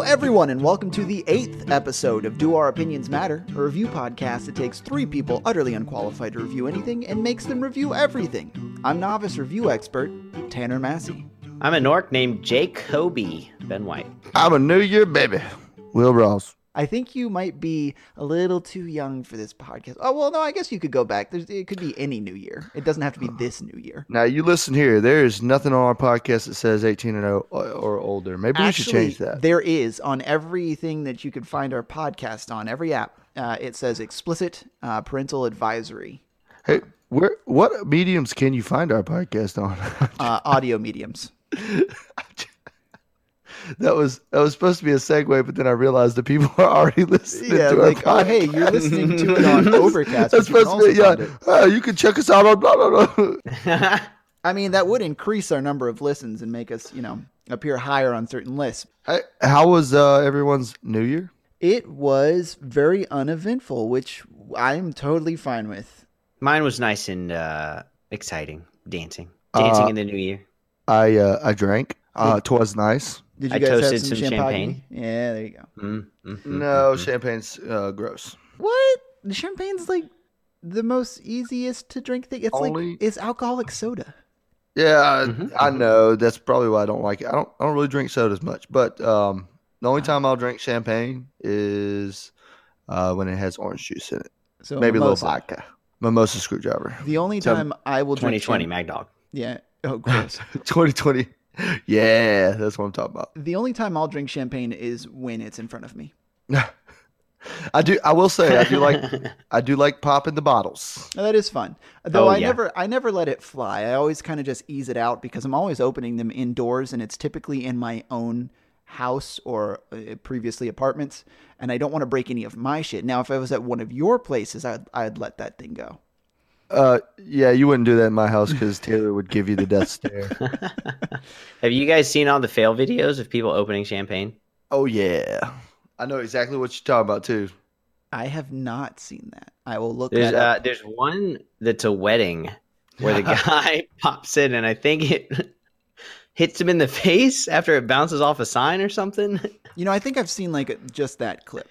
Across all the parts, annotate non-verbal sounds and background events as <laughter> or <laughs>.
Hello, everyone, and welcome to the eighth episode of Do Our Opinions Matter, a review podcast that takes three people utterly unqualified to review anything and makes them review everything. I'm novice review expert Tanner Massey. I'm a Nork named Jacoby Ben White. I'm a New Year baby. Will Ross. I think you might be a little too young for this podcast. Oh well, no, I guess you could go back. There's, it could be any new year. It doesn't have to be <sighs> this new year. Now you listen here. There is nothing on our podcast that says 18 and 0 or, older. Maybe we should change that. There is on everything that you could find our podcast on, every app. Uh, it says explicit uh, parental advisory. Hey, where what mediums can you find our podcast on? <laughs> uh, audio mediums. <laughs> that was that was supposed to be a segue, but then I realized the people are already <laughs> listening Yeah, to like our oh hey, you're listening to it <laughs> on Overcast. That's you can supposed to be yeah. Oh, you can check us out on blah blah blah. <laughs> I mean, that would increase our number of listens and make us, you know, appear higher on certain lists. Hey, how was uh, everyone's New Year? It was very uneventful, which I'm totally fine with. Mine was nice and uh, exciting. Dancing. Dancing Uh, in the new year. I uh, I drank. Uh, twas nice. Did you I guys have toasted some, some champagne? Yeah, there you go. Mm, mm, mm, No, mm, mm. champagne's uh, gross. What? The champagne's like the most easiest to drink thing. It's Only- like it's alcoholic soda. Yeah, I, Mhm, I mhm. know. That's probably why I don't like it. I don't. I don't really drink sodas much. But um, the only time I'll drink champagne is uh, when it has orange juice in it. So Maybe a little vodka. Mimosa screwdriver. The only So- time I will drink 2020 champ- Mad Dog. Yeah. Oh, gross. <laughs> 2020. Yeah, that's what I'm talking about. the only time I'll drink champagne is when it's in front of me. <laughs> I do. I will say I do like. <laughs> I do like popping the bottles. Now, that is fun. Though Oh, I yeah. never I never let it fly. I always kind of just ease it out because I'm always opening them indoors and it's typically in my own house or uh, previously apartments and I don't want to break any of my shit. Now if I was at one of your places I'd I'd let that thing go. Uh, yeah, you wouldn't do that in my house because Taylor would give you the death stare. <laughs> Have you guys seen all the fail videos of people opening champagne? oh yeah, I know exactly what you're talking about too. I have not seen that. I will look There's that up. uh, there's one that's a wedding where the <laughs> guy <laughs> pops in and I think it hits him in the face after it bounces off a sign or something. You know, I think I've seen like just that clip.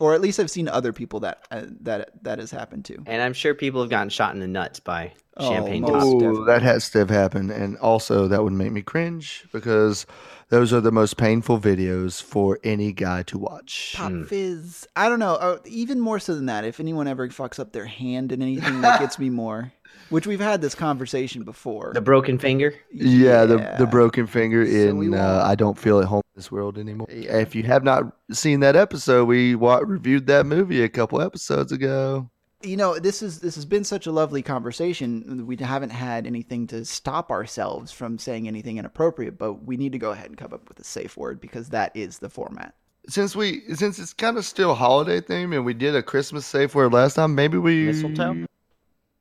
Or at least I've seen other people that uh, that that has happened to. And I'm sure people have gotten shot in the nuts by Oh, champagne most. Oh, that has to have happened, and also that would make me cringe because those are the most painful videos for any guy to watch. Pop Mm. fizz. I don't know. Uh, even more so than that, if anyone ever fucks up their hand in anything, that gets me more. Which we've had this conversation before. The broken finger. Yeah, the the broken finger So in uh, I don't feel at home in this world anymore. If you have not seen that episode, we wa- reviewed that movie a couple episodes ago. You know, this is this has been such a lovely conversation. We haven't had anything to stop ourselves from saying anything inappropriate, but we need to go ahead and come up with a safe word because that is the format. Since we since it's kind of still holiday theme, and we did a Christmas safe word last time, maybe we Mistletoe?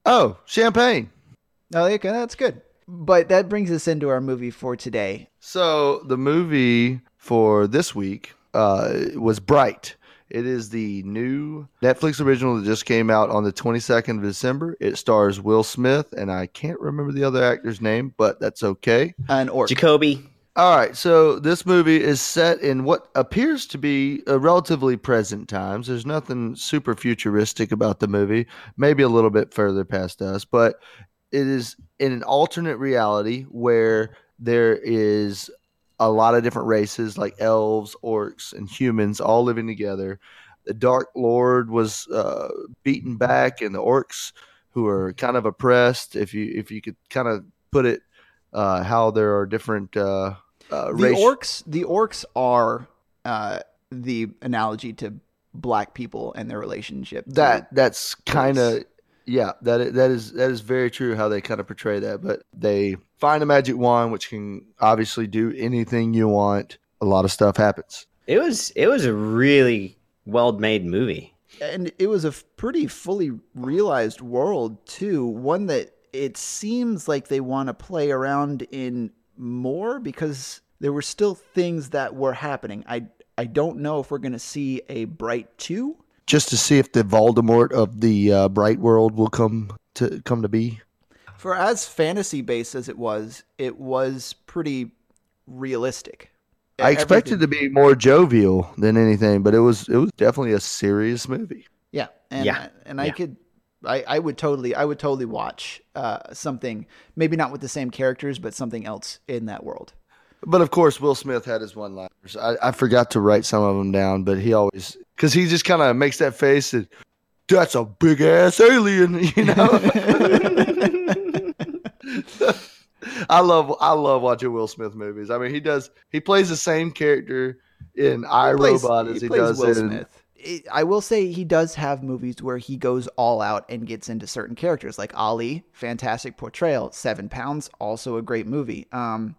Oh, champagne. Oh, okay, that's good. But that brings us into our movie for today. So the movie for this week uh, was Bright. It is the new Netflix original that just came out on the 22nd of December. It stars Will Smith, and I can't remember the other actor's name, but that's okay. An orc. Jacoby. All right, so this movie is set in what appears to be a relatively present times. There's nothing super futuristic about the movie, maybe a little bit further past us, but it is in an alternate reality where there is a lot of different races like elves, orcs, and humans all living together. The Dark Lord was uh, beaten back, and the orcs, who are kind of oppressed, if you if you could kind of put it, uh, how there are different uh, uh, the race- orcs the orcs are uh, the analogy to black people and their relationship that that's kind of yeah that that is that is very true how they kind of portray that but they find a magic wand which can obviously do anything you want. A lot of stuff happens. It was it was a really well made movie. and it was a pretty fully realized world too one that it seems like they want to play around in more because there were still things that were happening i i don't know if we're going to see a bright 2 just to see if the voldemort of the uh, bright world will come to come to be for as fantasy based as it was it was pretty realistic I expected everything. to be more jovial than anything, but it was it was definitely a serious movie. Yeah, and Yeah. and I Yeah. could, I, I would totally, I would totally watch uh, something, maybe not with the same characters, but something else in that world. But of course, Will Smith had his one liners. I, I forgot to write some of them down, but he always because he just kind of makes that face and that's a big ass alien, <laughs> you know. <laughs> I love I love watching Will Smith movies. I mean, he does he plays the same character in I Robot as he, does Will in Smith. It- I will say he does have movies where he goes all out and gets into certain characters, like Ali, fantastic portrayal. Seven Pounds, also a great movie. Um,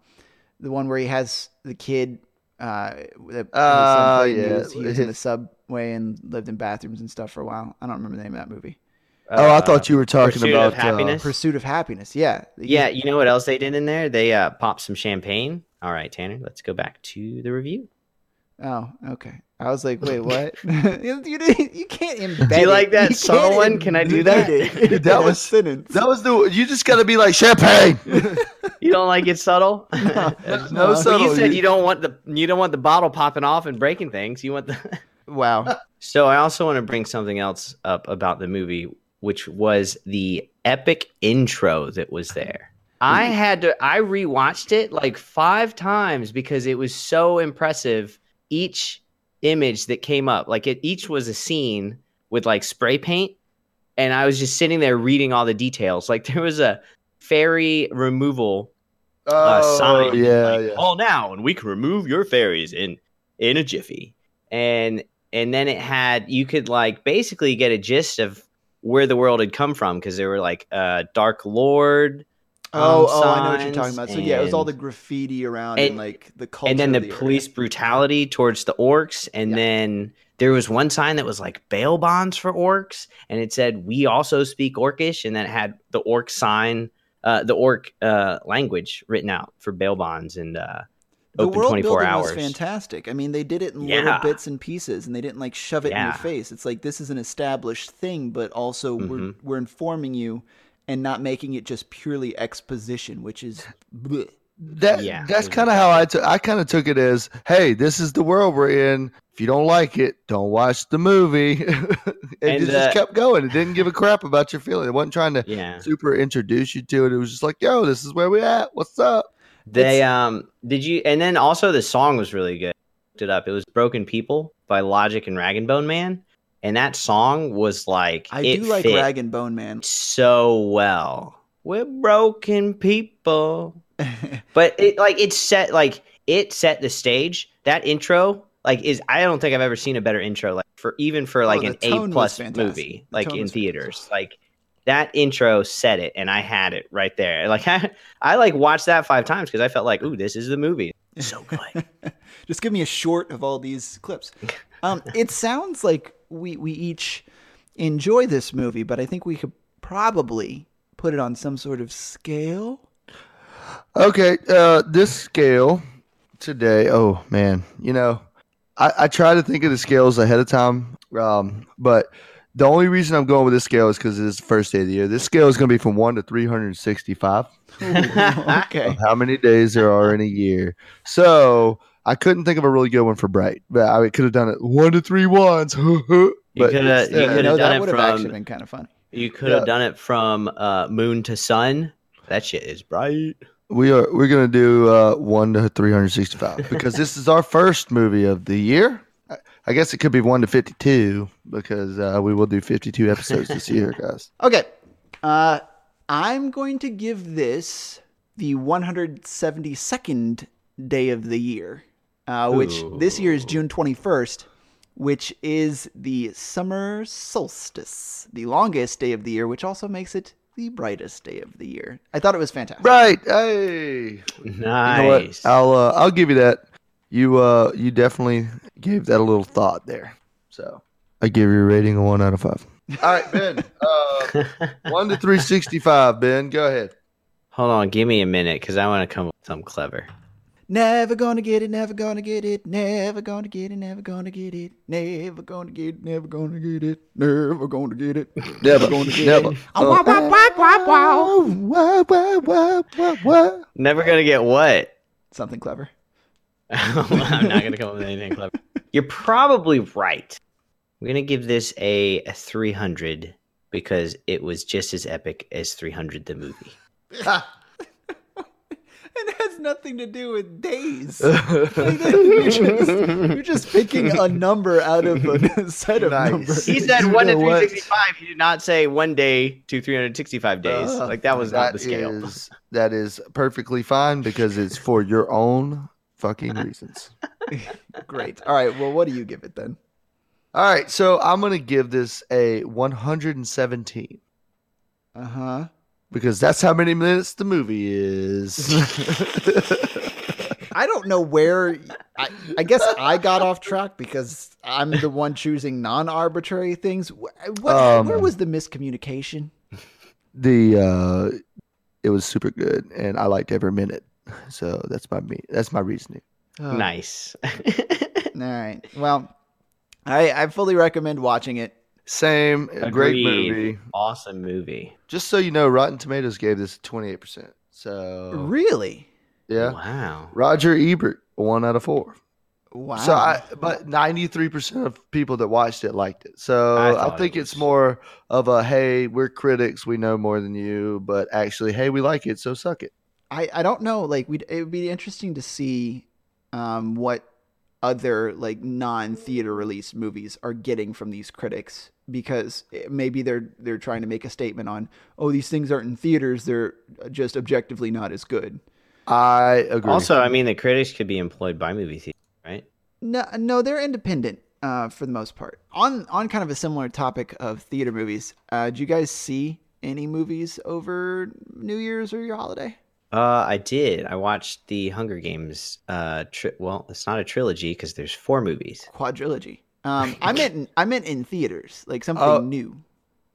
the one where he has the kid. Uh, that Uh, played, he yeah. was, he was in the <laughs> subway and lived in bathrooms and stuff for a while. I don't remember the name of that movie. Oh, I Uh, thought you were talking Pursuit about of Happiness? Pursuit of Happiness. Yeah. Yeah, you know what else they did in there? They uh, popped some champagne. All right, Tanner, let's go back to the review. Oh, okay. I was like, wait, <laughs> what? <laughs> you, you, can't <laughs> embed. Do you like that You subtle can't one? Can I do that? embed it in That was- sentence. that was the you just got to be like champagne. You don't like it subtle? no Well, subtle. you said you don't want the you don't want the bottle popping off and breaking things. You want the wow. So I also want to bring something else up about the movie, which was the epic intro that was there. I had to I rewatched it like 5 times because it was so impressive each image that came up. Like it each was a scene with like spray paint and I was just sitting there reading all the details. Like <laughs> there was a fairy removal uh, oh, sign. yeah, like, yeah. Call now, and we can remove your fairies in in a jiffy. And and then it had you could like basically get a gist of where the world had come from because there were like uh, Dark Lord. Oh, um, oh, I know what you're talking about. So yeah, it was all the graffiti around and, and- like the culture, and then the, the area. police brutality towards the orcs and Yeah. then there was one sign that was like bail bonds for orcs and it said we also speak orcish and then it had the orc sign uh, the orc uh, language written out for bail bonds and uh, The open world 24 building hours was fantastic. I mean, they did it in Yeah. little bits and pieces, and they didn't like shove it in your face. It's like this is an established thing, but also we're Mhm. we're informing you and not making it just purely exposition, which is bleh. That Yeah, that's kind of how I took. I kind of took it as, hey, this is the world we're in. If you don't like it, don't watch the movie. <laughs> and And, it just uh, kept going. It didn't give a crap about your feeling. It wasn't trying to yeah super introduce you to it. It was just like, yo, this is where we at. What's up? they um did you and then also the song was really good Looked it up it was broken people by logic and rag and bone man and that song was like I do like Rag and Bone Man. so well. We're broken people. <laughs> But it like it set like it set the stage. That intro like is i don't think i've ever seen a better intro like for even for like Oh, an a plus movie The like in theaters. fantastic. like that intro set it and i had it right there. <laughs> Like i, I like watched that five times because i felt like ooh this is the movie. So good. <laughs> Just give me a short of all these clips. Um, it sounds like we we each enjoy this movie, but I think we could probably put it on some sort of scale. Okay, uh, this scale today. Oh man, you know, I, I try to think of the scales ahead of time, um, but the only reason I'm going with this scale is because it is the first day of the year. This scale is going to be from one to 365. <laughs> okay. how many days there are in a year. So I couldn't think of a really good one for Bright, but I could have done it one to three ones. <laughs> but you instead- coulda no, done that it would have from- actually been kind of funny. you could have Yeah. done it from uh, moon to sun that shit is bright we are we're gonna do uh, one to three hundred sixty-five because this is our first movie of the year. I- I guess it could be one to fifty-two because uh, we will do fifty-two episodes this year, guys. <laughs> Okay. Uh, I'm going to give this the 172nd day of the year, uh, which this year is June 21st, which is the summer solstice, the longest day of the year, which also makes it the brightest day of the year. I thought it was fantastic. Right? Hey, nice you know? I'll uh, I'll give you that. You uh you definitely gave that a little thought there. So I give your rating a one out of five. All right, Ben. Uh, one to three sixty-five. Ben, go ahead. Hold on, give me a minute because I want to come up with something clever. Never gonna get it, never gonna get it, never gonna get it, never gonna get it, never gonna get it, never gonna get it, never gonna get it, Never, gonna get never. it. Oh, wow. Never gonna get what? Something clever. I'm not going to come up with anything clever. You're probably right. We're going to give this a, a 300 because it was just as epic as 300 the movie. <laughs> It has nothing to do with days. <laughs> Like, you're, just, you're just picking a number out of a <laughs> set of Nice. numbers. He said You 1 to know what? 365. He did not say one day to 365 days. Ah, like, that was not the scale. is- that is perfectly fine because it's for your own fucking reasons. Great. All right. Well, what do you give it then? All right, so I'm gonna give this a 117 Uh huh. Because that's how many minutes the movie is. <laughs> I don't know where. I, I guess I got off track because I'm the one choosing non-arbitrary things. What, Um, where was the miscommunication? the uh, it was super good, and I liked every minute. So that's my me. That's my reasoning. Oh, Nice. <laughs> All right. Well, I I fully recommend watching it. Same, a great movie. awesome movie. Just so you know, Rotten Tomatoes gave this 28 percent. So Really? yeah, Wow. Roger Ebert, one out of four. Wow. So, I, but ninety three percent of people that watched it liked it. So I I, think it it's more of a hey, we're critics, we know more than you, but actually, hey, we like it, so suck it. I, I don't know. Like, we it would be interesting to see um, what other like non-theater release movies are getting from these critics because maybe they're they're trying to make a statement on oh these things aren't in theaters they're just objectively not as good. I agree. Also, I mean, the critics could be employed by movie theaters, right? No, no, they're independent uh, for the most part. On on kind of a similar topic of theater movies, uh, did you guys see any movies over New Year's or your holiday? Uh, I did. I watched the Hunger Games. Uh, tri- well, it's not a trilogy because there's four movies. Quadrilogy. Um, I meant in, I meant in theaters, like something Oh. new.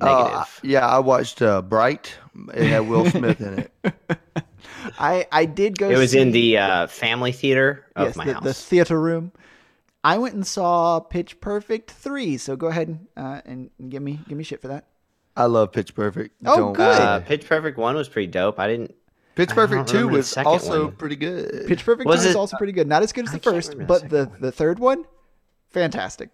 Uh, Negative. yeah, I watched uh, Bright. It had Will Smith in it. <laughs> I I did go. it was see, in the uh, family theater of yes, my the, house. the theater room. I went and saw Pitch Perfect three. So go ahead uh, and give me give me shit for that. I love Pitch Perfect. Oh, good. uh, Pitch Perfect one was pretty dope. I didn't. Pitch Perfect Two was also one. pretty good. Pitch Perfect Was two is it- also pretty good. Not as good as the can't first, remember the but the the third one, fantastic.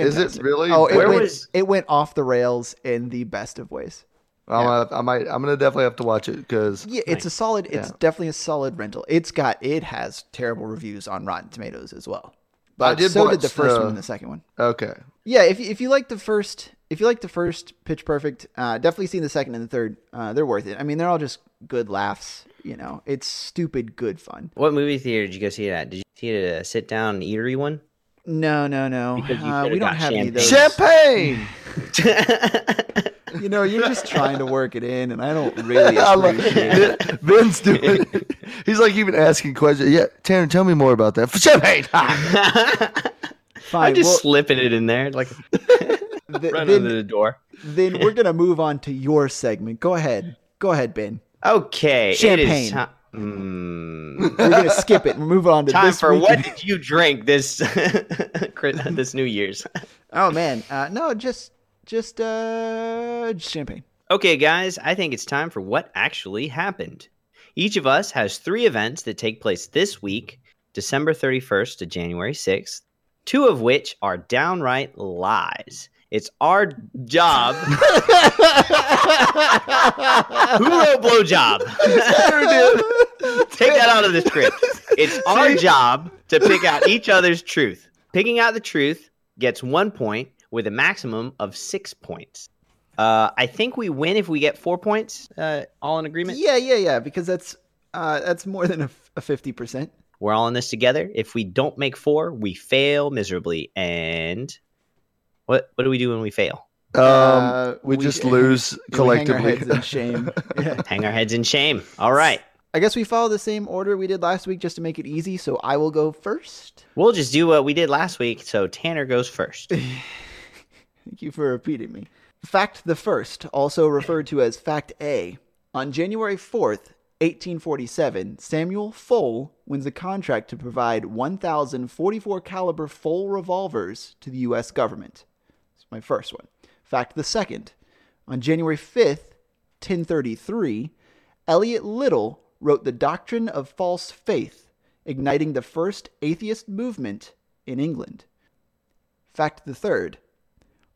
Is it really? Oh, it Where went, was- it went off the rails in the best of ways. I'm gonna, I might. I'm gonna definitely have to watch it because Yeah, it's a solid. It's Yeah. definitely a solid rental. It's got it has terrible reviews on Rotten Tomatoes as well. But I did so did the first the- one and the second one. okay. Yeah, if you, if you like the first, if you like the first Pitch Perfect, uh, definitely see the second and the third. Uh, they're worth it. I mean, they're all just good laughs. You know, it's stupid good fun. What movie theater did you go see it at? Did you see it at a sit down eatery one? No, no, no. Uh, we don't got have any of champagne. those. Champagne. You know, you're just trying to work it in, and I don't <laughs> really appreciate it. it. Vin's doing. He's like even asking questions. Yeah, Taryn, tell me more about that. <laughs> Champagne. Fine. I'm just well, slipping it in there, like <laughs> th- right then, under the door. then we're gonna move on to your segment. Go ahead. Go ahead, Ben. Okay, it Champagne. Is ti- Mm. We're gonna skip it and move on to time this for week what did you drink this <laughs> <laughs> this New Year's? Oh man, uh, no, just just uh, champagne. Okay, guys, I think it's time for what actually happened. Each of us has three events that take place this week, December 31st to January 6th, two of which are downright lies. It's our job. <laughs> Who wrote blowjob? Take that out of the script. It's <laughs> our job to pick out each other's truth. Picking out the truth gets one point with a maximum of six points. Uh, I think we win if we get four points. Uh, all in agreement. Yeah, yeah, yeah. Because that's uh, that's more than a fifty percent. We're all in this together. If we don't make four, we fail miserably. And what what do we do when we fail? Um, Uh, we, we- just <laughs> lose We hang our collectively. heads in <laughs> shame. Yeah. <laughs> Hang our heads in shame. All right. I guess we follow the same order we did last week just to make it easy. So I will go first. We'll just do what we did last week. So Tanner goes first. Thank you for repeating me. Fact the first, also referred to as Fact A. On January 4th, 1847, Samuel Fole wins a contract to provide 1,044 caliber full revolvers to the U.S. government. My first one. Fact the second. On January 5th, 1033, Eliot Little wrote The Doctrine of False Faith, igniting the first atheist movement in England. Fact the third.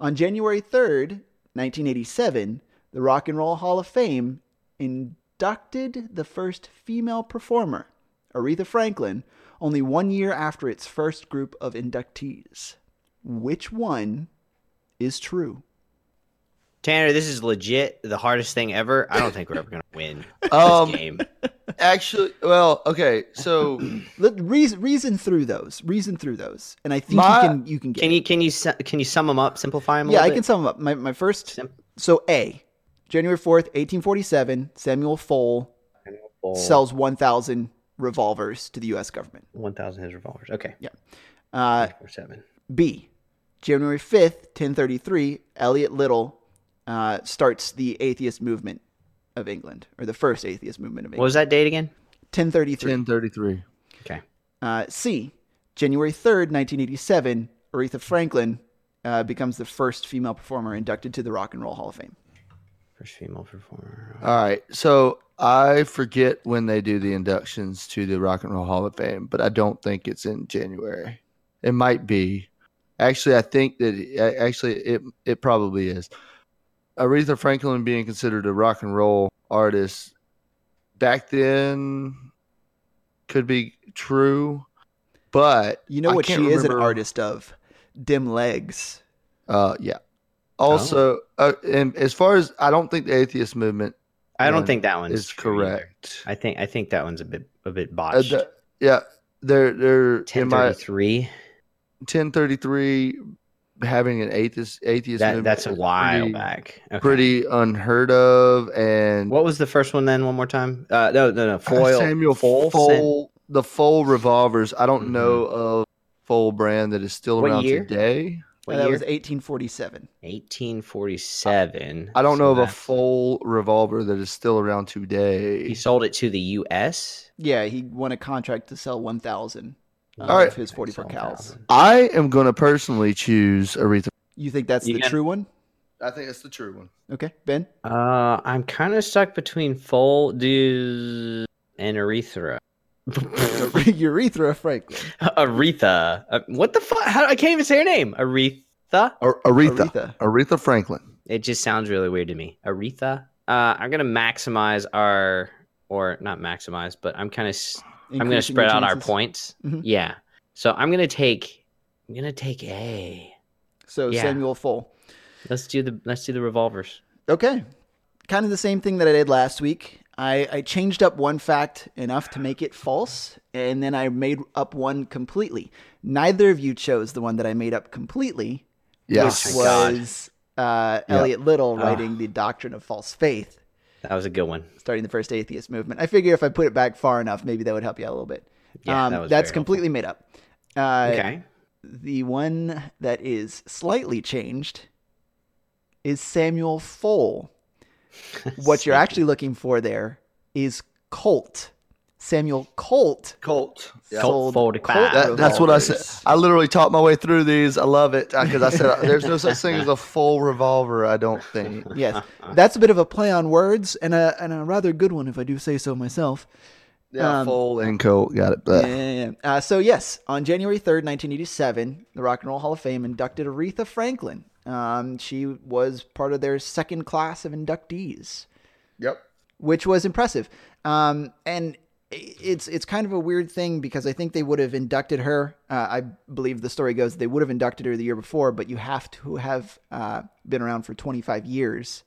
On January 3rd, 1987, the Rock and Roll Hall of Fame inducted the first female performer, Aretha Franklin, only one year after its first group of inductees. Which one is true? Tanner, this is legit the hardest thing ever. I don't think we're ever gonna win this Um, game. Actually, well, okay. So <clears throat> Let, reason, reason through those. Reason through those, and I think My- you can you can get. Can you can you can you sum them up, simplify them? A Yeah, I little can sum them up. My my first. Sim- So A, January fourth, eighteen forty seven. Samuel Fole sells one thousand revolvers to the U.S. government. one thousand his revolvers. Okay, Yeah. Uh, four seven. B, January fifth, ten thirty three. Elliot Little uh, starts the atheist movement of England, or the first atheist movement of England. What was that date again? Ten thirty three. 1033. Okay, Uh, C, January 3rd, 1987, Aretha Franklin uh, becomes the first female performer inducted to the Rock and Roll Hall of Fame. first female performer. All right. So I forget when they do the inductions to the Rock and Roll Hall of Fame, but I don't think it's in January. It might be. Actually, I think that actually it it probably is. Aretha Franklin being considered a rock and roll artist back then could be true, but You know I what can't she is an artist of? Dim legs. Uh, yeah. Also, uh, and as far as I don't think the atheist movement I don't think that one is true either. correct. I think I think that one's a bit a bit Uh, botched. the- yeah, they're they're Ten in my thirty three. Ten thirty three having an atheist atheist That that's a while pretty, back. Okay. pretty unheard of and What was the first one then? One more time. Uh, no, no, no. uh, Foil. Samuel Foil. Fole, the Fole revolvers. I don't Mhm. know of Fole brand that is still What around year? today. What that year? was 1847. 1847. I don't So know of a that's- Fole revolver that is still around today. He sold it to the U.S. Yeah, he won a contract to sell 1,000 of All right. his 44 cals. I am going to personally choose Aretha. You think that's You the got- true one? I think that's the true one. Okay, Ben? Uh, I'm kind of stuck between Fold and Urethra. Urethra <laughs> Franklin. <laughs> Aretha. Uh, what the fuck? How, I can't even say her name. Aretha. Ar- Aretha. Aretha. Aretha Franklin. It just sounds really weird to me. Aretha. Uh, I'm gonna maximize our, or not maximize, but I'm kind of, I'm gonna spread out our chances. points. Mhm. Yeah. So I'm gonna take, I'm gonna take A. So Yeah. Samuel Full. Let's do the, let's do the revolvers. Okay. Kind of the same thing that I did last week. I, I changed up one fact enough to make it false, and then I made up one completely. Neither of you chose the one that I made up completely, Yes. which my was uh, Yeah. Elliot Little writing The Doctrine of False Faith, That was a good one. starting the first atheist movement. I figure if I put it back far enough, maybe that would help you out a little bit. Yeah, um, that was that's completely made up. Uh, Okay. The one that is slightly changed is Samuel Fole. <laughs> What you're actually looking for there is Colt. Samuel Colt Colt. Yeah. sold folded Colt. That, that's what I said. I literally talked my way through these. I love it because I said there's no such thing as a full revolver. I don't think. <laughs> Yes, that's a bit of a play on words and a and a rather good one if I do say so myself. Yeah, Um, full and Colt. Got it. Blech. Yeah, yeah, yeah. Uh, so yes, on January third, nineteen eighty-seven, the Rock and Roll Hall of Fame inducted Aretha Franklin. Um, she was part of their second class of inductees. Yep. which was impressive. Um, and it's it's kind of a weird thing because I think they would have inducted her. Uh, I believe the story goes they would have inducted her the year before, but you have to have uh, been around for 25 years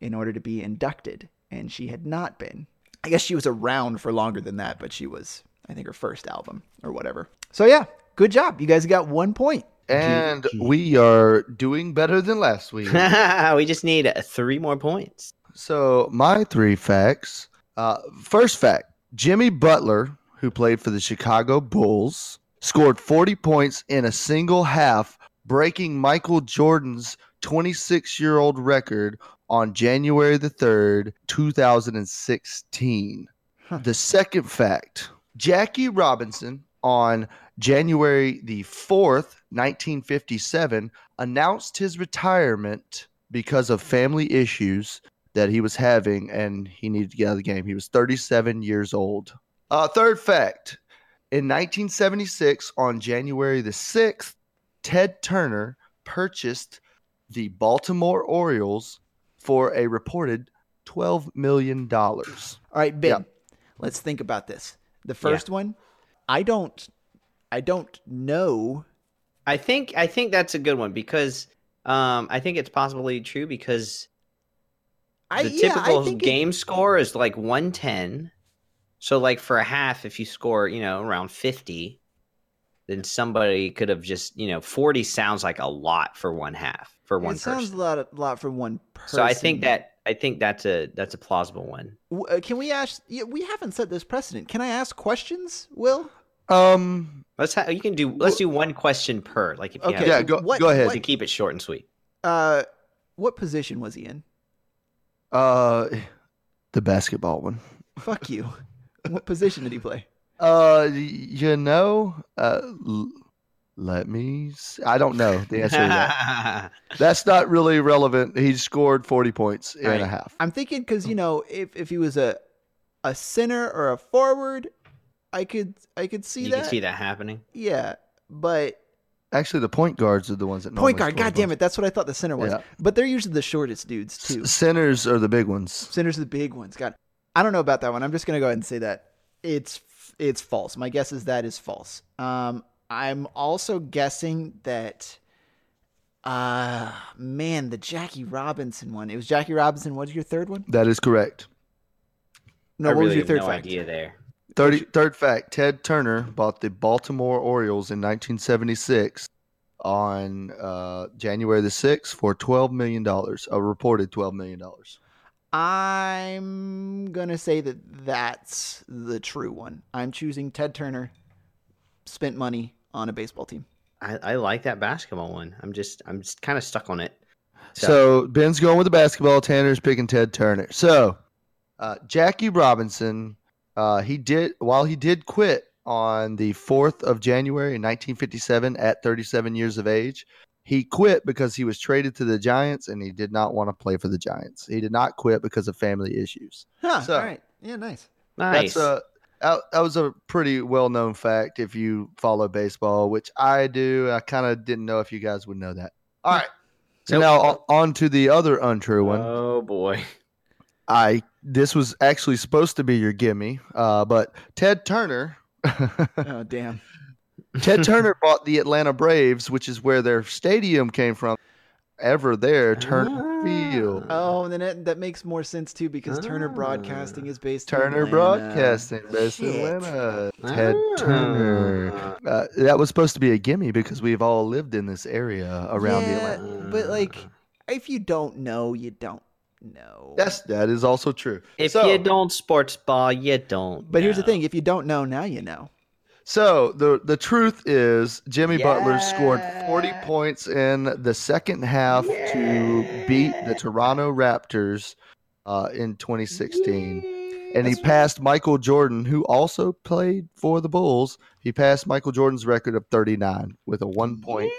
in order to be inducted, and she had not been. I guess she was around for longer than that, but she was, I think, her first album or whatever. So yeah, good job. You guys got one point. And we are doing better than last week. <laughs> we just need uh, three more points. So my three facts. Uh, first fact: Jimmy Butler, who played for the Chicago Bulls, scored 40 points in a single half, breaking Michael Jordan's 26-year-old record on January the third, 2016. Huh. The second fact: Jackie Robinson on January the 4th, 1957, announced his retirement because of family issues that he was having and he needed to get out of the game. He was 37 years old. Uh, third fact In 1976, on January the 6th, Ted Turner purchased the Baltimore Orioles for a reported $12 million. All right, Ben. Yeah. Let's think about this. The first one, I don't, I don't know. I think I think that's a good one because um, I think it's possibly true because I the yeah, I typical think it- game score is like 110. So like for a half, if you score, you know, around 50, then somebody could have just, you know, 40 sounds like a lot for one half for one it sounds person. a lot, a lot for one person. So I think that I think that's a that's a plausible one. Uh, Can we ask? We haven't set this precedent. Can I ask questions, Will? Um, Let's ha- you can do let's do one question per like if you Okay. have yeah, go, what- go ahead. what- to keep it short and sweet. Uh, what position was he in? Uh, the basketball one. Fuck you. <laughs> what position did he play? Uh, you know, uh, l- let me. I don't know the answer to that. <laughs> That's not really relevant. He scored 40 points and a half. I'm thinking because you know if if he was a a center or a forward, I could I could see that you that. can see that happening. Yeah, but Actually, the point guards are the ones that point guard. score God damn it, that's what I thought the center was. Yeah. But they're usually the shortest dudes too. S- Centers are the big ones. Centers are the big ones. God, I don't know about that one. I'm just gonna go ahead and say that it's it's false. My guess is that is false. Um, I'm also guessing that. Uh man, the Jackie Robinson one. It was Jackie Robinson. What's your third one? That is correct. No, I what really was your third no fact? idea there. 30, third fact Ted Turner bought the Baltimore Orioles in 1976 on uh, January the 6th for $12 million, a reported $12 million. I'm gonna say that that's the true one. I'm choosing Ted Turner. Spent money on a baseball team. I, I like that basketball one. I'm just I'm just kind of stuck on it. So, Ben's going with the basketball. Tanner's picking Ted Turner. So uh, Jackie Robinson, uh, he did while he did quit on the fourth of January in 1957 at 37 years of age. He quit because he was traded to the Giants and he did not want to play for the Giants. He did not quit because of family issues. Huh, So- all right. Yeah, nice. nice. That's a that, that was a pretty well known fact if you follow baseball, which I do. I kind of didn't know if you guys would know that. All right. So Nope. now on, on to the other untrue one. Oh boy. I this was actually supposed to be your gimme, uh, but Ted Turner, <laughs> Oh damn. Ted Turner bought the Atlanta Braves, which is where their stadium came from. Ever there, Turner Field. Oh, and then it, that makes more sense too because Turner Ah. Broadcasting is based in Turner Atlanta. Broadcasting, based in Atlanta. Ted Ah. Turner. Uh, that was supposed to be a gimme because we've all lived in this area around the Atlanta. but like, if you don't know, you don't know. Yes, that is also true. If So- you don't sports ball, you don't. But here's the thing: if you don't know, now you know. So the the truth is, Jimmy Butler scored 40 points in the second half to beat the Toronto Raptors uh, in 2016, and he passed Michael Jordan, who also played for the Bulls. He passed Michael Jordan's record of 39 with a one point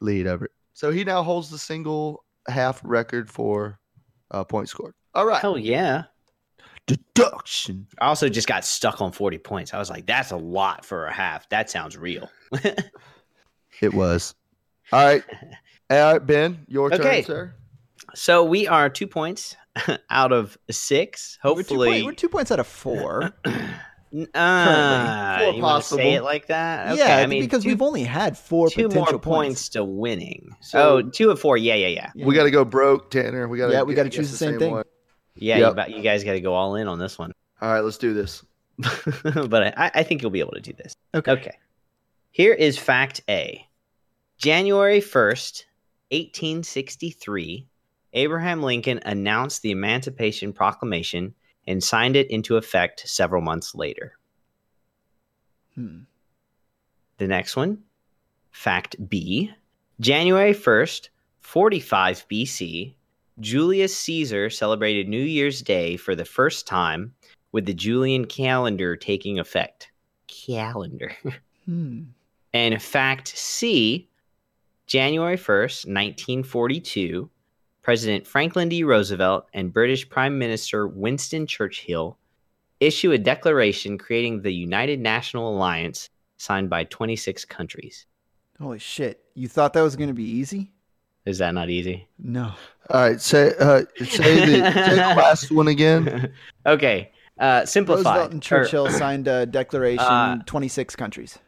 lead over it. So he now holds the single half record for uh, points scored. All right, Hell yeah. deduction. I also just got stuck on 40 points. I was like, that's a lot for a half. That sounds real. <laughs> It was. All right, <laughs> all right, Ben, your Okay. turn, sir. so we are two points <laughs> out of six. We're two, Hopefully. point- we're two points out of four. <clears throat> N- Four Uh, you wanna possible. say it like that? Okay, yeah, I mean, because two, we've only had four two potential more points to winning. So- oh, two of four. Yeah, yeah, yeah. Yeah. We got to go broke, Tanner. We got to Yeah, we gotta choose the same thing. One. Yeah, Yep. you, ba- you guys got to go all in on this one. All right, let's do this. <laughs> but I, I think you'll be able to do this. Okay. Okay. Here is fact A. January 1st, 1863, Abraham Lincoln announced the Emancipation Proclamation and signed it into effect several months later. Hmm. The next one, fact B. January 1st, 45 BC, Julius Caesar celebrated New Year's Day for the first time with the Julian calendar taking effect. Calendar. <laughs> Hmm. And fact C, January 1st, 1942, President Franklin D. Roosevelt and British Prime Minister Winston Churchill issue a declaration creating the United National Alliance signed by 26 countries. Holy shit! You thought that was going to be easy? Is that not easy? No. All right, say uh, say the, say the <laughs> last one again. okay. Uh, simplify. Roosevelt and or Churchill signed a declaration. Uh, 26 countries.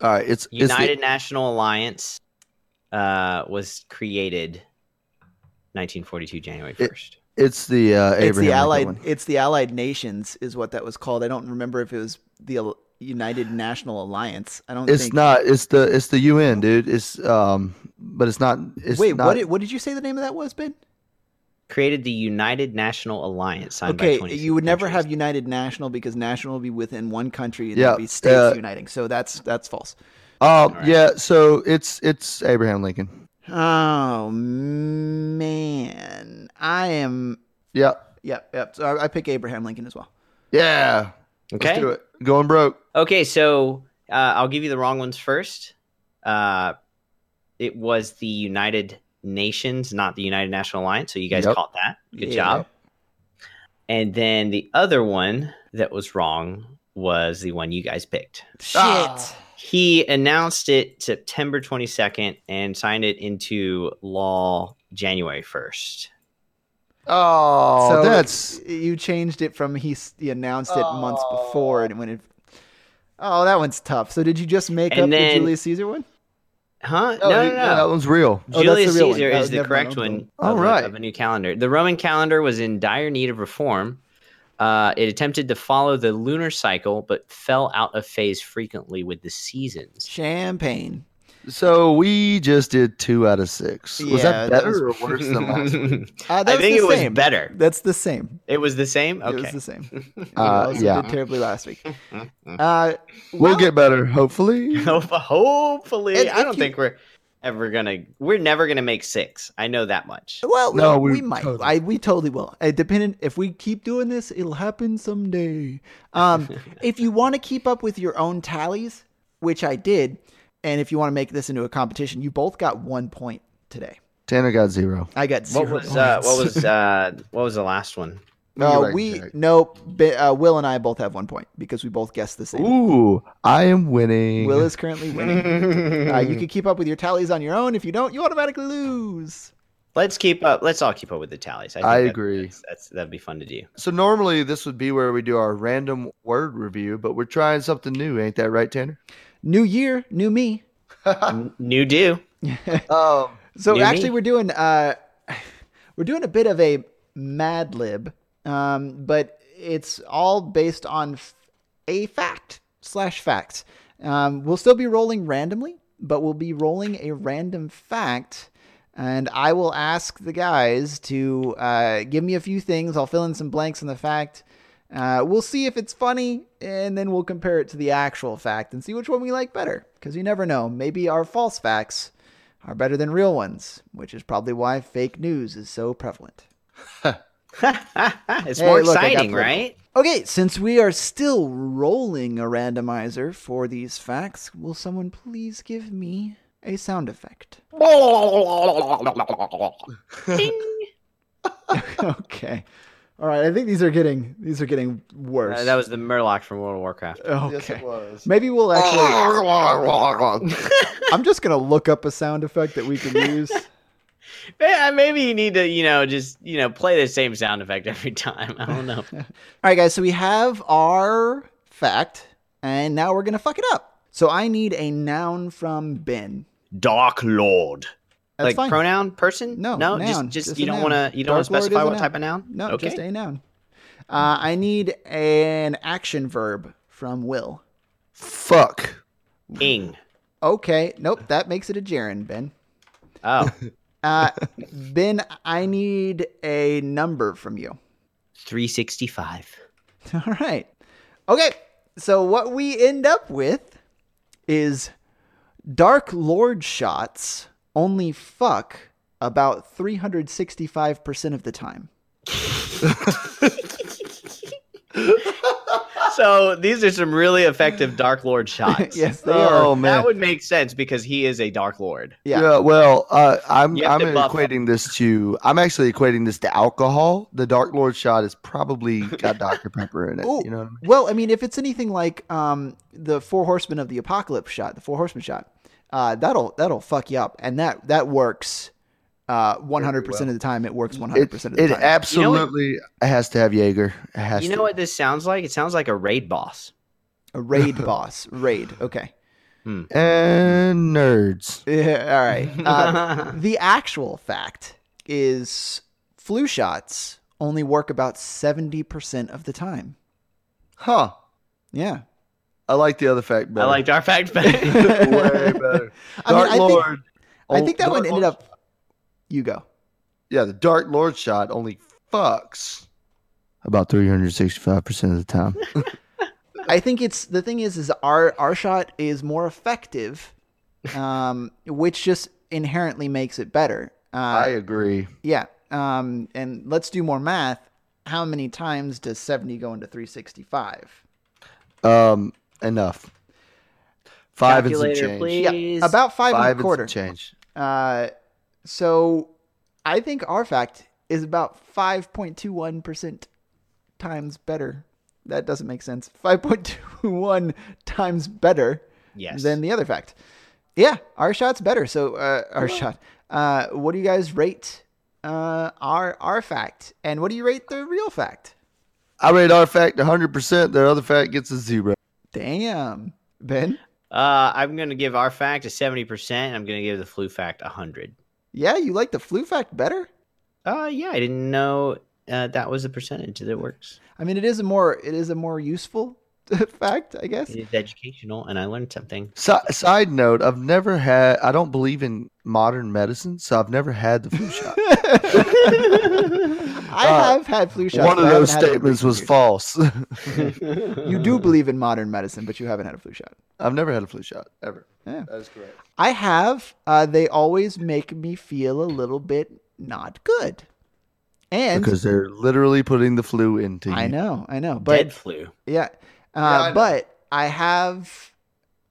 All right, it's it's the- United National Alliance uh, was created 1942 January It- 1st. it's the uh, It's Abraham the Lincoln Allied. one. It's the Allied Nations, is what that was called. I don't remember if it was the United National Alliance. I don't. It's think... not. It's the it's the UN, dude. It's um, but it's not. It's Wait, not, what? Did, what did you say the name of that was, Ben? created the United National Alliance signed Okay, 26 you would never countries. have United National because national would be within one country and Yeah, there'd be states uh, uniting. So that's that's false. Um, right. yeah. So it's it's Abraham Lincoln. Oh man, I am. Yep. Yep, yep. So I, I pick Abraham Lincoln as well. yeah. Okay. Let's do it. Going broke. Okay, so uh, I'll give you the wrong ones first. Uh, it was the United Nations, not the United National Alliance. So you guys Yep. caught that. Good Yeah. job. And then the other one that was wrong was the one you guys picked. Shit. Ah. He announced it September 22nd and signed it into law January 1st. Oh, so that's you changed it from he, he announced it months Oh. before and when it. Oh, that one's tough. So did you just make And up then- the Julius Caesar one? Huh? oh, no, yeah, no, that one's real. Oh, that's Julius the real one. Caesar That is was the correct mind. one All of, a- right. of a new calendar. The Roman calendar was in dire need of reform. Uh, it attempted to follow the lunar cycle, but fell out of phase frequently with the seasons. Champagne. So we just did two out of six. was Yeah, that that better was- or worse than last week? Uh, I think the it was better. That's the same. It was the same. Okay. It was the same. <laughs> We Uh, also yeah. did terribly last week. <laughs> Uh, We'll well, get better, hopefully. <laughs> Hopefully, And I don't you- think we're ever gonna. We're never gonna make six. I know that much. Well, No, no, we, we might. totally- I we totally will. Uh, depending if we keep doing this, it'll happen someday. Um, <laughs> if you want to keep up with your own tallies, which I did, and if you want to make this into a competition, you both got one point today. Tanner got zero. I got zero. What was uh, what was <laughs> uh, what was the last one? Let me Uh, get we to Jack. no. Uh, Will and I both have one point because we both guessed the same. Ooh, I am winning. Will is currently winning. <laughs> uh, you can keep up with your tallies on your own. If you don't, you automatically lose. Let's keep up. Let's all keep up with the tallies. think I that- agree. That's, that's that'd be fun to do. so normally this would be where we do our random word review, but we're trying something new, ain't that right, Tanner? New year, new me. <laughs> N- New do. <laughs> Um, So New actually, me. we're doing uh, <sighs> we're doing a bit of a Mad Lib, um, but it's all based on f- a fact slash facts. Um, we'll still be rolling randomly, but we'll be rolling a random fact, and I will ask the guys to uh, give me a few things. I'll fill in some blanks in the fact. Uh, we'll see if it's funny, and then we'll compare it to the actual fact and see which one we like better. Because you never know. Maybe our false facts are better than real ones, which is probably why fake news is so prevalent. <laughs> <laughs> it's Hey, more look, exciting, right? Okay, since we are still rolling a randomizer for these facts, will someone please give me a sound effect? <laughs> okay. All right, I think these are getting these are getting worse. Uh, that was the Murloc from World of Warcraft. okay. was. Maybe we'll <laughs> actually I'm just going to look up a sound effect that we can use. Yeah, maybe you need to, you know, just you know, play the same sound effect every time. I don't know. <laughs> All right, guys. So we have our fact, and now we're gonna fuck it up. So I need a noun from Ben. Dark Lord. That's like fine. pronoun person? No, no, noun, just just, just you don't want to you don't want to specify what noun. type of noun. No, okay. just a noun. Uh, I need an action verb from Will. Fuck. Ing. Okay, nope, that makes it a gerund, Ben. Oh, <laughs> Uh, <laughs> ben, I need a number from you. 365. <laughs> All right. Okay, so what we end up with is Dark Lord shots only fuck about 365% of the time. <laughs> so these are some really effective <sighs> Dark Lord shots. <laughs> yes, they Oh, are. man. That would make sense because he is a Dark Lord. Yeah. Yeah, well, uh, I'm I'm to buff equating this to I'm actually equating this to alcohol. The Dark Lord shot has probably got <laughs> Dr Pepper in it. Ooh. You know what I mean? Well, I mean, if it's anything like um, the Four Horsemen of the Apocalypse shot, the Four Horsemen shot, uh, that'll that'll fuck you up, and that that works. Uh, 100% of the time, it works 100% It, of the it time. absolutely has to have Jaeger. It has You to. know what this sounds like? It sounds like a raid boss. A raid <laughs> boss, raid. Okay, And nerds. <laughs> yeah, all right. Uh, <laughs> the actual fact is, flu shots only work about 70% of the time. Huh. Yeah. I like the other fact better. I better. like Dark Fact better. way better. I mean, Dark I think- Lord. I oh, think that Dark one ended Lord- up. You go. Yeah, the Dark Lord shot only fucks about 365% of the time. <laughs> I think it's the thing is is our our shot is more effective, um, which just inherently makes it better. I Uh, agree. yeah. Um, and let's do more math. How many times does seventy go into three sixty five? Um, enough. Five and some change. please. Yeah, about five, Five and a and quarter. some change. Uh, so I think our fact is about five point two one percent times better. That doesn't make sense. Five point two one times better. Yes. than the other fact. Yeah, our shot's better. So uh, our shot. Uh, what do you guys rate uh, our our fact, and what do you rate the real fact? I rate our fact 100%. The other fact gets a zero. Damn, Ben. Uh, I'm going to give our fact a 70%. And I'm going to give the flu fact a 100. Yeah, you like the flu fact better. Uh, yeah, I didn't know uh, that was a percentage that works. I mean, it is a more it is a more useful <laughs> fact, I guess. It is educational, and I learned something. Si- side note, I've never had, I don't believe in modern medicine, so I've never had the flu shot. <laughs> I Uh, have had flu shots. One of those haven't had it in statements was recent false. <laughs> You do believe in modern medicine, but you haven't had a flu shot. I've never had a flu shot, ever. Yeah. That is correct. I have. Uh, they always make me feel a little bit not good. And Because they're literally putting the flu into you. I know, I know, but Dead flu. yeah, uh, I but I have,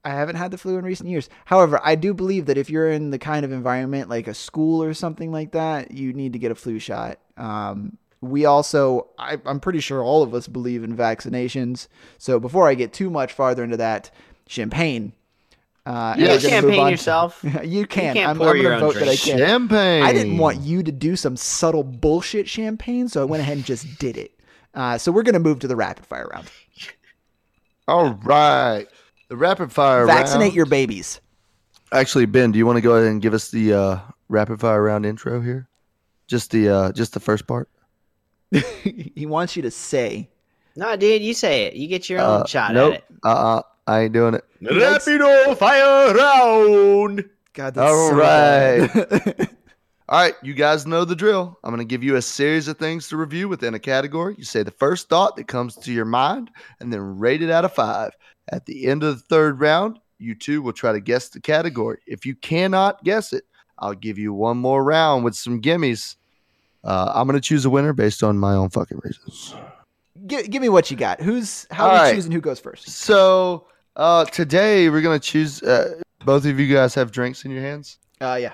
I haven't had the flu in recent years. However, I do believe that if you're in the kind of environment like a school or something like that, you need to get a flu shot. Um, we also, I, I'm pretty sure all of us believe in vaccinations. So before I get too much farther into that, champagne. Uh, and <laughs> Yeah, we're You gonna can't move yourself. you can. can't I'm, pour I'm your gonna own vote that I drink. can. Champagne. I didn't want you to do some subtle bullshit champagne, so I went ahead and just did it. Uh, so we're gonna move to the rapid fire round. <laughs> All right. The rapid fire Vaccinate round. your babies. Actually, Ben, do you want to go ahead and give us the uh, rapid fire round intro here? Just the uh, just the first part. <laughs> he wants you to say. No, dude, you say it. You get your own Uh, shot nope. at it. Uh uh I ain't doing it. Rapido fire round. God, that's All so right. <laughs> <laughs> All right, you guys know the drill. I'm going to give you a series of things to review within a category. You say the first thought that comes to your mind and then rate it out of five. At the end of the third round, you two will try to guess the category. If you cannot guess it, I'll give you one more round with some gimmies. Uh, I'm going to choose a winner based on my own fucking reasons. Gi- give me what you got. Who's how All are we right. choosing who goes first? So uh, today we're going to choose. Uh, both of you guys have drinks in your hands. Uh, yeah.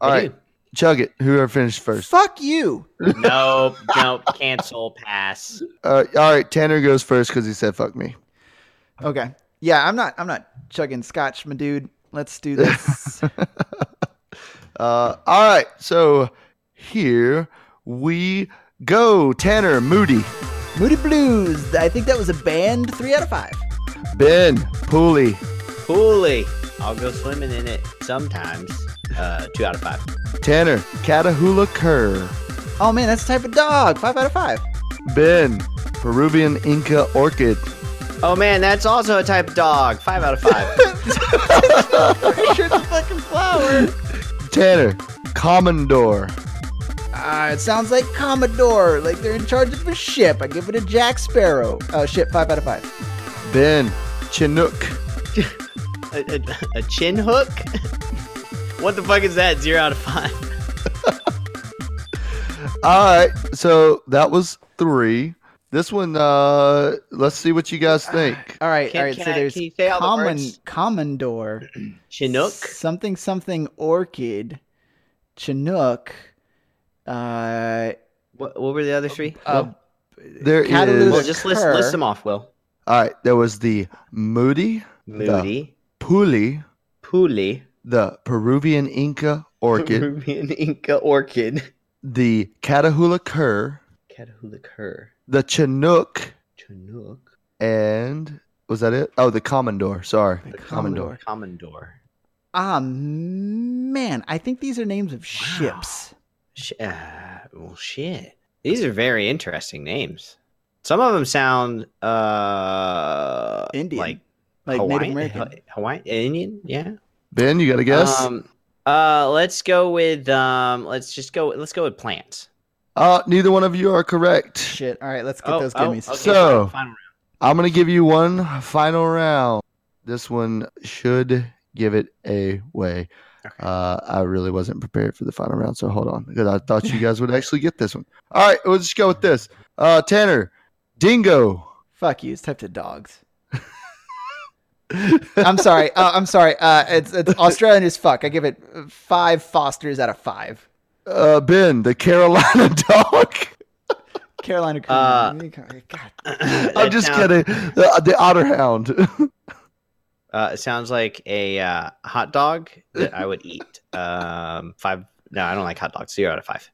All I right, chug it. Whoever finished first. Fuck you. <laughs> Nope, nope, cancel, pass. Uh, all right, Tanner goes first because he said "fuck me." Okay. Yeah, I'm not. I'm not chugging scotch, my dude. Let's do this. <laughs> Uh, all right, so here we go. Tanner, Moody, Moody Blues. I think that was a band. Three out of five. Ben, Puli, Puli. I'll go swimming in it sometimes. Uh, two out of five. Tanner, Catahoula Cur, Oh man, that's the type of dog. Five out of five. Ben, Peruvian Inca Orchid, Oh man, that's also a type of dog. Five out of five. Pretty sure it's a fucking flower. Tanner, Komondor, Ah, it sounds like Commodore, like they're in charge of a ship. I give it a Jack Sparrow. Oh shit, five out of five. Ben, Chinook, <laughs> a, a, a chin hook? what the fuck is that? Zero out of five. <laughs> All right, so that was three. This one, uh, let's see what you guys think. All right, Can- all right. So I- there's can you say all the common words? Commodore, <clears throat> Chinook. something something orchid, Chinook, uh, What, what were the other three? uh, There Catahoula is- well, just list, list them off, Will. All right, there was the Moody, Moody, Puli, Puli, the Peruvian Inca orchid, Peruvian <laughs> Inca orchid, the Catahoula cur, Catahoula cur, the Chinook, Chinook, and was that it? Oh, the Commodore. Sorry, The Commodore. Commodore. ah man, I think these are names of ships. Sh- uh, well, shit. These are very interesting names. Some of them sound uh Indian, like like Hawaiian, Native American. Hawaiian, Indian, yeah. Ben, you got to guess? Um, uh, let's go with um, let's just go. Let's go with plants. uh, neither one of you are correct. Shit. All right, let's get Oh, those oh, gimmies. okay, So- final- final round. I'm gonna give you one final round. This one should give it away. Okay. Uh, I really wasn't prepared for the final round, so hold on because I thought you guys would actually get this one. All right, we'll just go with this. Uh, Tanner, Dingo. Fuck you. It's typed of dogs. <laughs> I'm sorry. Uh, I'm sorry. Uh, it's it's Australian as fuck. I give it five Fosters out of five. Uh, Ben, the Carolina <laughs> dog. Carolina. Uh, God. I'm just sound- kidding. The, the Otter Hound. <laughs> Uh, it sounds like a uh, hot dog that I would eat. Um, five. No, I don't like hot dogs. Zero out of five.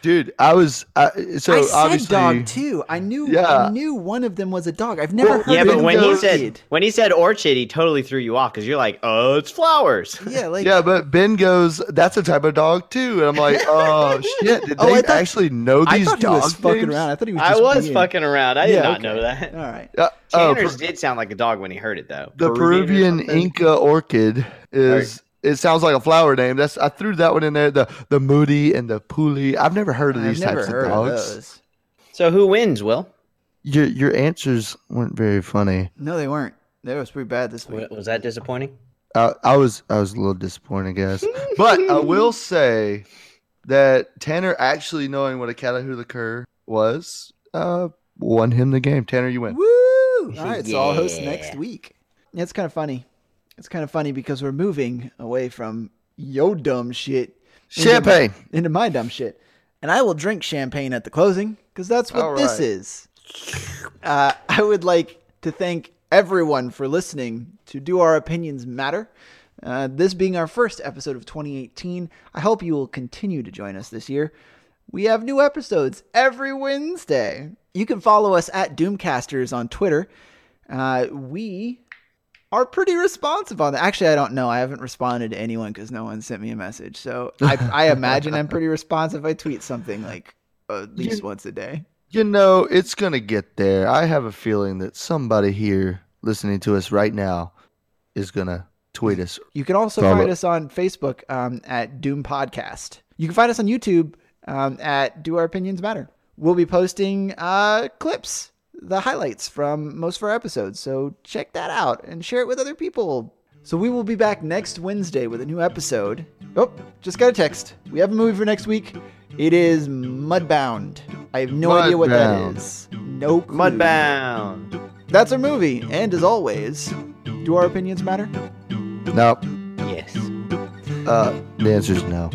Dude, I was uh, so I said obviously dog too. I knew. Yeah. I knew one of them was a dog. I've never Well, heard yeah, of but when he said orchid. when he said orchid, he totally threw you off because you're like, oh, it's flowers. <laughs> yeah, like yeah, but Ben goes, "That's a type of dog too," and I'm like, "Oh <laughs> shit! Did Oh, they thought- actually know I these thought he dogs?" was fucking around. I thought he was. I was being- fucking around. I did Yeah, not okay. know that. All right. Uh, oh, Tanner's Per- did sound like a dog when he heard it, though. the Peruvian Peruvian? Inca orchid is. It sounds like a flower name. That's I threw that one in there. The the Moody and the Puli. I've never heard of I've these never types heard of of dogs. those. So who wins, Will? Your your answers weren't very funny. No, they weren't. That was pretty bad this week. Was that disappointing? I, I was I was a little disappointed, I guess. but I will say that Tanner actually knowing what a Catahoula cur was uh, won him the game. Tanner, you win. Woo! <laughs> All right, so I'll host next week. Yeah, it's kind of funny. It's kind of funny because we're moving away from yo dumb shit Champagne. into my dumb shit, and I will drink champagne at the closing because that's what All this is. Uh, I would like to thank everyone for listening to Do Our Opinions Matter. Uh, this being our first episode of 2018, I hope you will continue to join us this year. We have new episodes every Wednesday. You can follow us at Doomcasters on Twitter. Uh, we are pretty responsive on that. Actually, I don't know. I haven't responded to anyone because no one sent me a message. So I, I imagine I'm pretty responsive. I tweet something like at least once a day. You know, it's going to get there. I have a feeling that somebody here listening to us right now is going to tweet us. You can also Follow. find us on Facebook um, at Doom Podcast. You can find us on YouTube um, at Do Our Opinions Matter. We'll be posting uh, clips, the highlights from most of our episodes. So check that out and share it with other people. So we will be back next Wednesday with a new episode. Oh, just got a text. We have a movie for next week. It is Mudbound. I have no idea what that Mudbound. No clue. Mudbound. That's our movie. And as always, do our opinions matter? Nope. Yes. Uh, the answer is no.